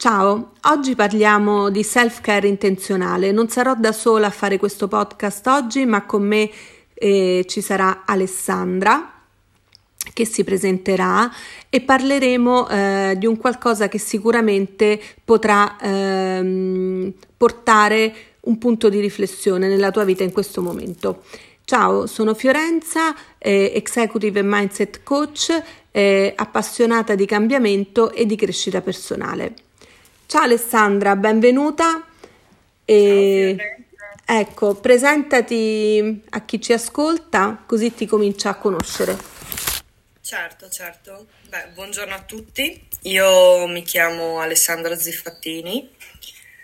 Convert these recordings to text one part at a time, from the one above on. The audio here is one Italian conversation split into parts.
Ciao, oggi parliamo di self-care intenzionale. Non sarò da sola a fare questo podcast oggi, ma con me eh, ci sarà Alessandra che si presenterà e parleremo eh, di un qualcosa che sicuramente potrà ehm, portare un punto di riflessione nella tua vita in questo momento. Ciao, sono Fiorenza, eh, Executive Mindset Coach, eh, appassionata di cambiamento e di crescita personale. Ciao Alessandra, benvenuta. E, ecco, presentati a chi ci ascolta, così ti comincia a conoscere. Certo, certo. Beh, buongiorno a tutti. Io mi chiamo Alessandra Ziffattini,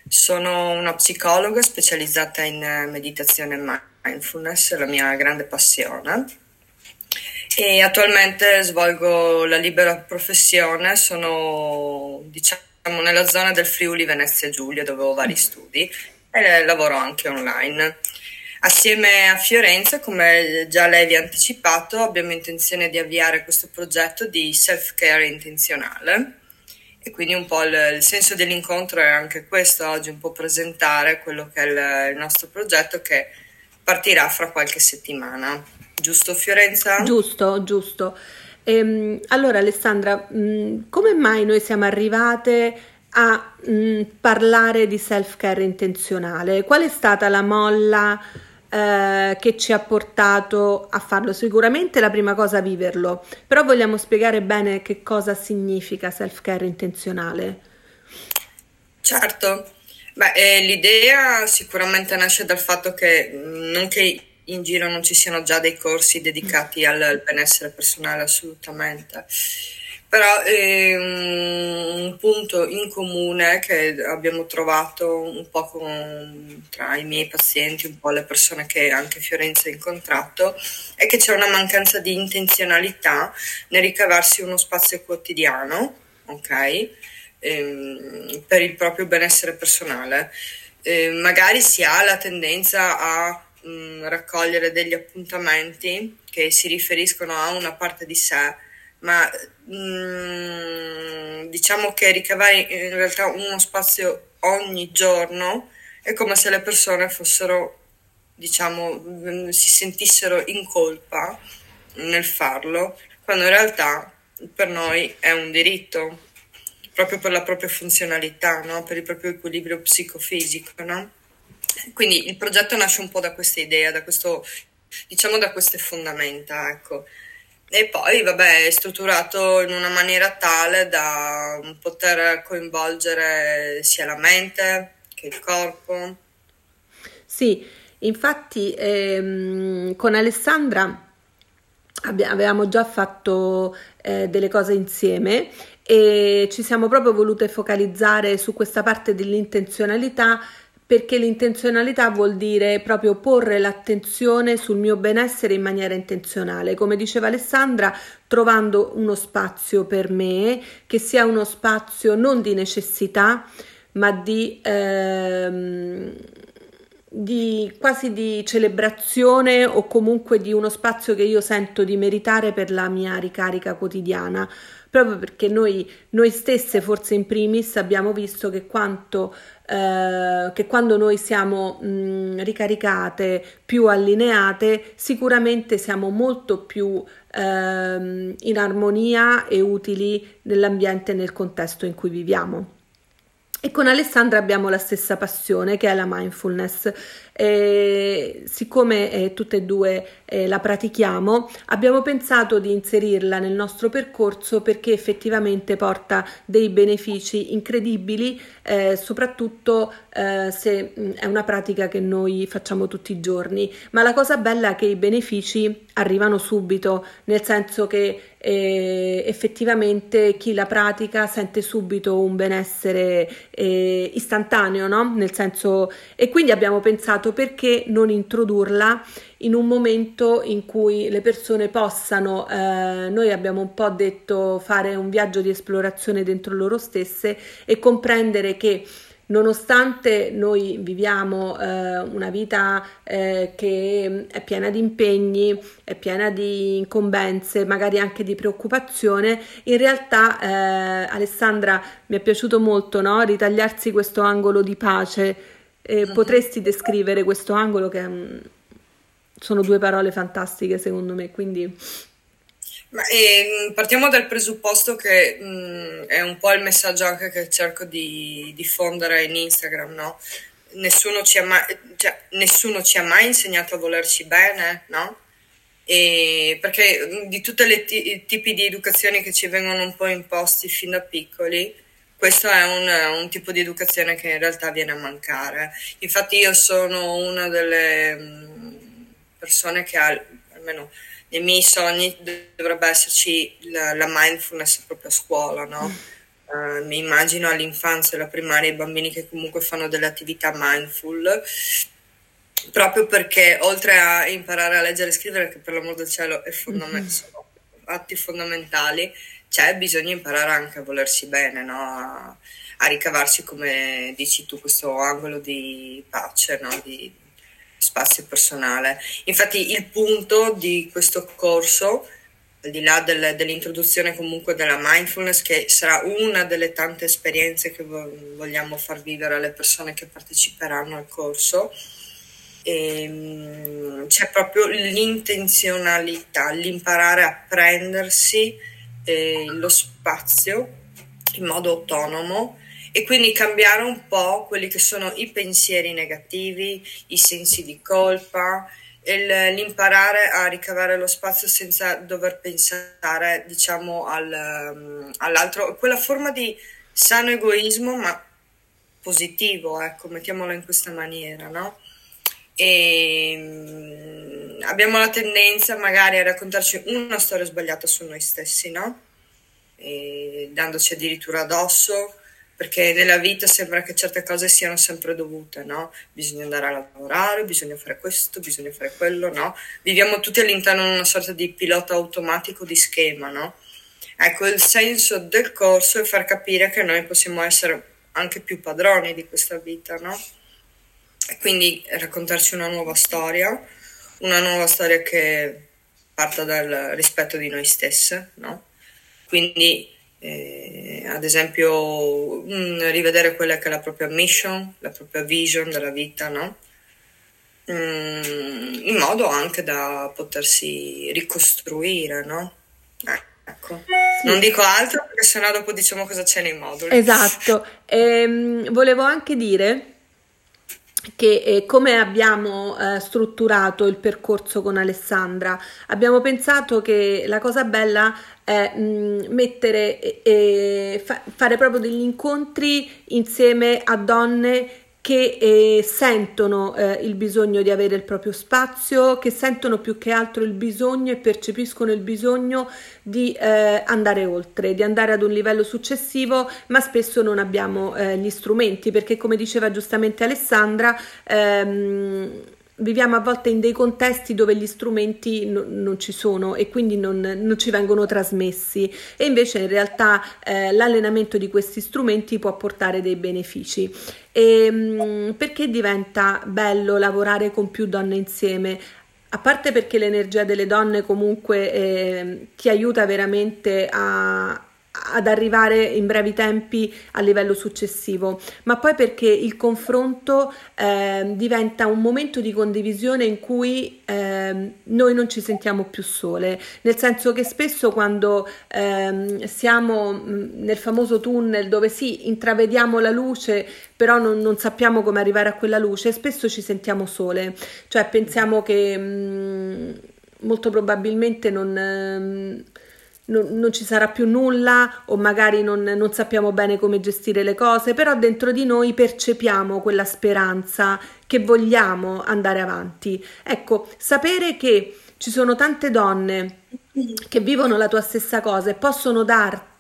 sono una psicologa specializzata in meditazione e mindfulness, la mia grande passione. E attualmente svolgo la libera professione, sono diciamo siamo nella zona del Friuli Venezia Giulia dove ho vari studi e lavoro anche online. Assieme a Fiorenza, come già lei vi ha anticipato, abbiamo intenzione di avviare questo progetto di self-care intenzionale e quindi un po' il, il senso dell'incontro è anche questo, oggi un po' presentare quello che è il, il nostro progetto che partirà fra qualche settimana. Giusto Fiorenza? Giusto, giusto. Ehm, allora Alessandra, mh, mm, come mai noi siamo arrivate a mh, mm, parlare di self-care intenzionale? Qual è stata la molla eh, che ci ha portato a farlo? Sicuramente la prima cosa è viverlo, però vogliamo spiegare bene che cosa significa self-care intenzionale. Certo, Beh, eh, l'idea sicuramente nasce dal fatto che mm, non che in giro non ci siano già dei corsi dedicati al, benessere personale, assolutamente. Però è un punto in comune che abbiamo trovato un po' con, tra i miei pazienti, un po' le persone che anche Fiorenza ha incontrato, è che c'è una mancanza di intenzionalità nel ricavarsi uno spazio quotidiano, ok? Ehm, per il proprio benessere personale. Eh, magari si ha la tendenza a mm, raccogliere degli appuntamenti che si riferiscono a una parte di sé, ma mh, mm, diciamo che ricavare in realtà uno spazio ogni giorno è come se le persone fossero, diciamo, mh, si sentissero in colpa nel farlo, quando in realtà per noi è un diritto, proprio per la propria funzionalità, no? per il proprio equilibrio psicofisico. No? Quindi il progetto nasce un po' da questa idea, da questo, diciamo da queste fondamenta, ecco. E poi, vabbè, è strutturato in una maniera tale da poter coinvolgere sia la mente che il corpo. Sì, infatti ehm, con Alessandra avevamo già fatto eh, delle cose insieme e ci siamo proprio volute focalizzare su questa parte dell'intenzionalità perché l'intenzionalità vuol dire proprio porre l'attenzione sul mio benessere in maniera intenzionale, come diceva Alessandra, trovando uno spazio per me che sia uno spazio non di necessità, ma di, ehm, di quasi di celebrazione o comunque di uno spazio che io sento di meritare per la mia ricarica quotidiana proprio perché noi, noi stesse, forse in primis, abbiamo visto che quanto eh, che quando noi siamo mh, ricaricate, più allineate, sicuramente siamo molto più eh, in armonia e utili nell'ambiente e nel contesto in cui viviamo. E con Alessandra abbiamo la stessa passione che è la mindfulness. E siccome eh, tutte e due eh, la pratichiamo, abbiamo pensato di inserirla nel nostro percorso perché effettivamente porta dei benefici incredibili, eh, soprattutto eh, se mm, è una pratica che noi facciamo tutti i giorni. Ma la cosa bella è che i benefici arrivano subito, nel senso che eh, effettivamente chi la pratica sente subito un benessere eh, istantaneo, no? Nel senso, e quindi abbiamo pensato perché non introdurla in un momento in cui le persone possano, eh, noi abbiamo un po' detto, fare un viaggio di esplorazione dentro loro stesse e comprendere che nonostante noi viviamo eh, una vita eh, che è piena di impegni, è piena di incombenze, magari anche di preoccupazione, in realtà eh, Alessandra mi è piaciuto molto no? ritagliarsi questo angolo di pace. Uh-huh. Potresti descrivere questo angolo che un... sono due parole fantastiche secondo me, quindi ma, eh, partiamo dal presupposto che mh, mm, è un po' il messaggio anche che cerco di diffondere in Instagram, no? Nessuno ci, ha mai, cioè, nessuno ci ha mai insegnato a volerci bene, no? E perché mm, di tutti i tipi di educazioni che ci vengono un po' imposti fin da piccoli, questo è un, un, tipo di educazione che in realtà viene a mancare. Infatti io sono una delle mm, persone che ha almeno nei miei sogni dovrebbe esserci la, la mindfulness proprio a scuola, no? Uh, mi immagino all'infanzia, alla primaria, i bambini che comunque fanno delle attività mindful, proprio perché oltre a imparare a leggere e scrivere, che per l'amor del cielo è fondament- mm-hmm. sono atti fondamentali, c'è bisogno imparare anche a volersi bene, no? a, a, ricavarsi, come dici tu, questo angolo di pace, no? di, spazio personale. Infatti il punto di questo corso, al di là del, dell'introduzione comunque della mindfulness, che sarà una delle tante esperienze che vogliamo far vivere alle persone che parteciperanno al corso, ehm, c'è proprio l'intenzionalità, l'imparare a prendersi eh, lo spazio in modo autonomo e quindi cambiare un po' quelli che sono i pensieri negativi, i sensi di colpa, l'imparare a ricavare lo spazio senza dover pensare, diciamo, al, um, all'altro, quella forma di sano egoismo, ma positivo, ecco, mettiamolo in questa maniera, no? E um, abbiamo la tendenza magari a raccontarci una storia sbagliata su noi stessi, no? E dandoci addirittura addosso perché nella vita sembra che certe cose siano sempre dovute, no? Bisogna andare a lavorare, bisogna fare questo, bisogna fare quello, no? Viviamo tutti all'interno di una sorta di pilota automatico di schema, no? Ecco, il senso del corso è far capire che noi possiamo essere anche più padroni di questa vita, no? E quindi raccontarci una nuova storia, una nuova storia che parta dal rispetto di noi stesse, no? Quindi eh, ad esempio mh, mm, rivedere quella che è la propria mission, la propria vision della vita, no? Mm, in modo anche da potersi ricostruire, no? Eh, ecco. Sì. Non dico altro perché sennò dopo diciamo cosa c'è nei moduli. Esatto. Ehm, volevo anche dire che eh, come abbiamo eh, strutturato il percorso con Alessandra. Abbiamo pensato che la cosa bella è mh, mm, mettere e fa- fare proprio degli incontri insieme a donne che eh, sentono eh, il bisogno di avere il proprio spazio, che sentono più che altro il bisogno e percepiscono il bisogno di eh, andare oltre, di andare ad un livello successivo, ma spesso non abbiamo eh, gli strumenti perché come diceva giustamente Alessandra, ehm, viviamo a volte in dei contesti dove gli strumenti no, non ci sono e quindi non, non, ci vengono trasmessi e invece in realtà eh, l'allenamento di questi strumenti può portare dei benefici. E, ehm, perché diventa bello lavorare con più donne insieme? A parte perché l'energia delle donne comunque eh, ti aiuta veramente a, ad arrivare in brevi tempi al livello successivo, ma poi perché il confronto eh, diventa un momento di condivisione in cui eh, noi non ci sentiamo più sole, nel senso che spesso quando eh, siamo nel famoso tunnel dove sì, intravediamo la luce, però non, non, sappiamo come arrivare a quella luce, spesso ci sentiamo sole, cioè pensiamo che mh, molto probabilmente non non, non, ci sarà più nulla o magari non, non, sappiamo bene come gestire le cose, però dentro di noi percepiamo quella speranza che vogliamo andare avanti. Ecco, sapere che ci sono tante donne che vivono la tua stessa cosa e possono darti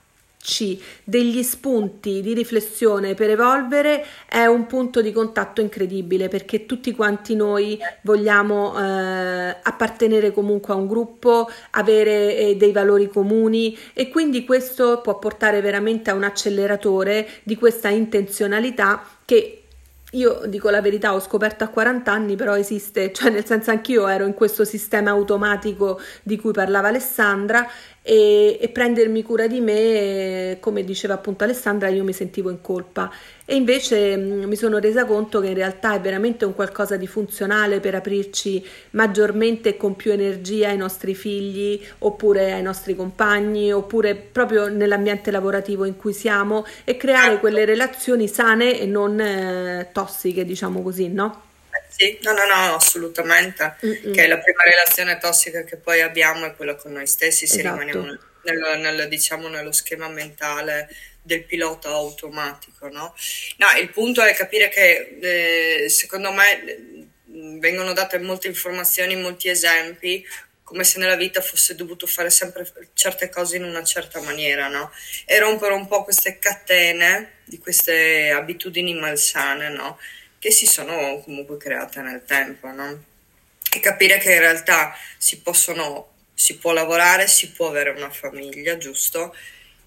degli spunti di riflessione per evolvere è un punto di contatto incredibile perché tutti quanti noi vogliamo eh, appartenere comunque a un gruppo, avere eh, dei valori comuni e quindi questo può portare veramente a un acceleratore di questa intenzionalità che io dico la verità, ho scoperto a 40 anni, però esiste, cioè nel senso anch'io ero in questo sistema automatico di cui parlava Alessandra e, e, prendermi cura di me, come diceva appunto Alessandra, io mi sentivo in colpa e invece mh, mi sono resa conto che in realtà è veramente un qualcosa di funzionale per aprirci maggiormente e con più energia ai nostri figli oppure ai nostri compagni oppure proprio nell'ambiente lavorativo in cui siamo e creare quelle relazioni sane e non eh, tossiche, diciamo così, no? Sì, no, no, no, assolutamente. Mm-mm. Che la prima relazione tossica che poi abbiamo è quella con noi stessi, se esatto. rimaniamo nel, nel, diciamo, nello schema mentale del pilota automatico, no? No, il punto è capire che eh, secondo me vengono date molte informazioni, molti esempi, come se nella vita fosse dovuto fare sempre certe cose in una certa maniera, no? E rompere un po' queste catene di queste abitudini malsane, no? Che si sono comunque create nel tempo, no? E capire che in realtà si possono, si può lavorare, si può avere una famiglia, giusto?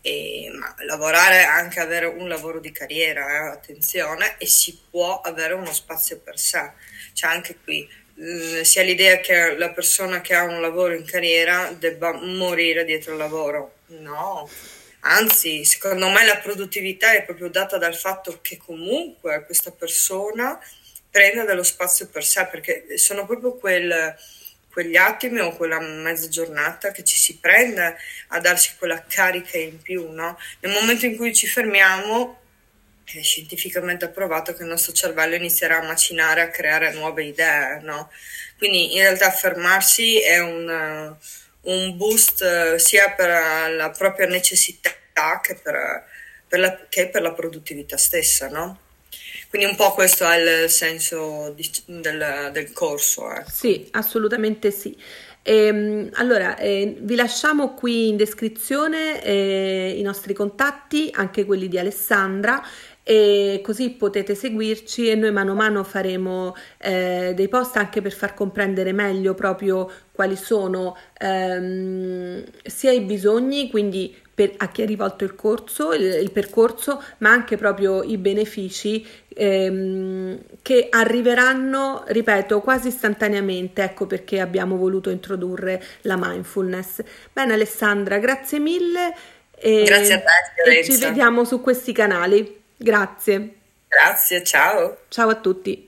E, ma lavorare anche avere un lavoro di carriera, eh, attenzione, e si può avere uno spazio per sé. Cioè anche qui mh, mm, si ha l'idea che la persona che ha un lavoro in carriera debba morire dietro il lavoro. No, Anzi, secondo me la produttività è proprio data dal fatto che comunque questa persona prenda dello spazio per sé, perché sono proprio quel, quegli attimi o quella mezza giornata che ci si prende a darsi quella carica in più, no? Nel momento in cui ci fermiamo, è scientificamente provato che il nostro cervello inizierà a macinare, a creare nuove idee, no? Quindi in realtà fermarsi è un un boost eh, sia per la propria necessità che per, per, la, che per la produttività stessa, no? Quindi un po' questo è il senso di, del, del, corso. Ecco. Sì, assolutamente sì. E, allora, eh, vi lasciamo qui in descrizione eh, i nostri contatti, anche quelli di Alessandra, e così potete seguirci e noi mano a mano faremo eh, dei post anche per far comprendere meglio proprio quali sono ehm, sia i bisogni, quindi per, a chi è rivolto il corso, il, il percorso, ma anche proprio i benefici ehm, che arriveranno, ripeto, quasi istantaneamente. Ecco perché abbiamo voluto introdurre la mindfulness. Bene Alessandra, grazie mille. E, grazie a te. E ci vediamo su questi canali. Grazie. Grazie, ciao. Ciao a tutti.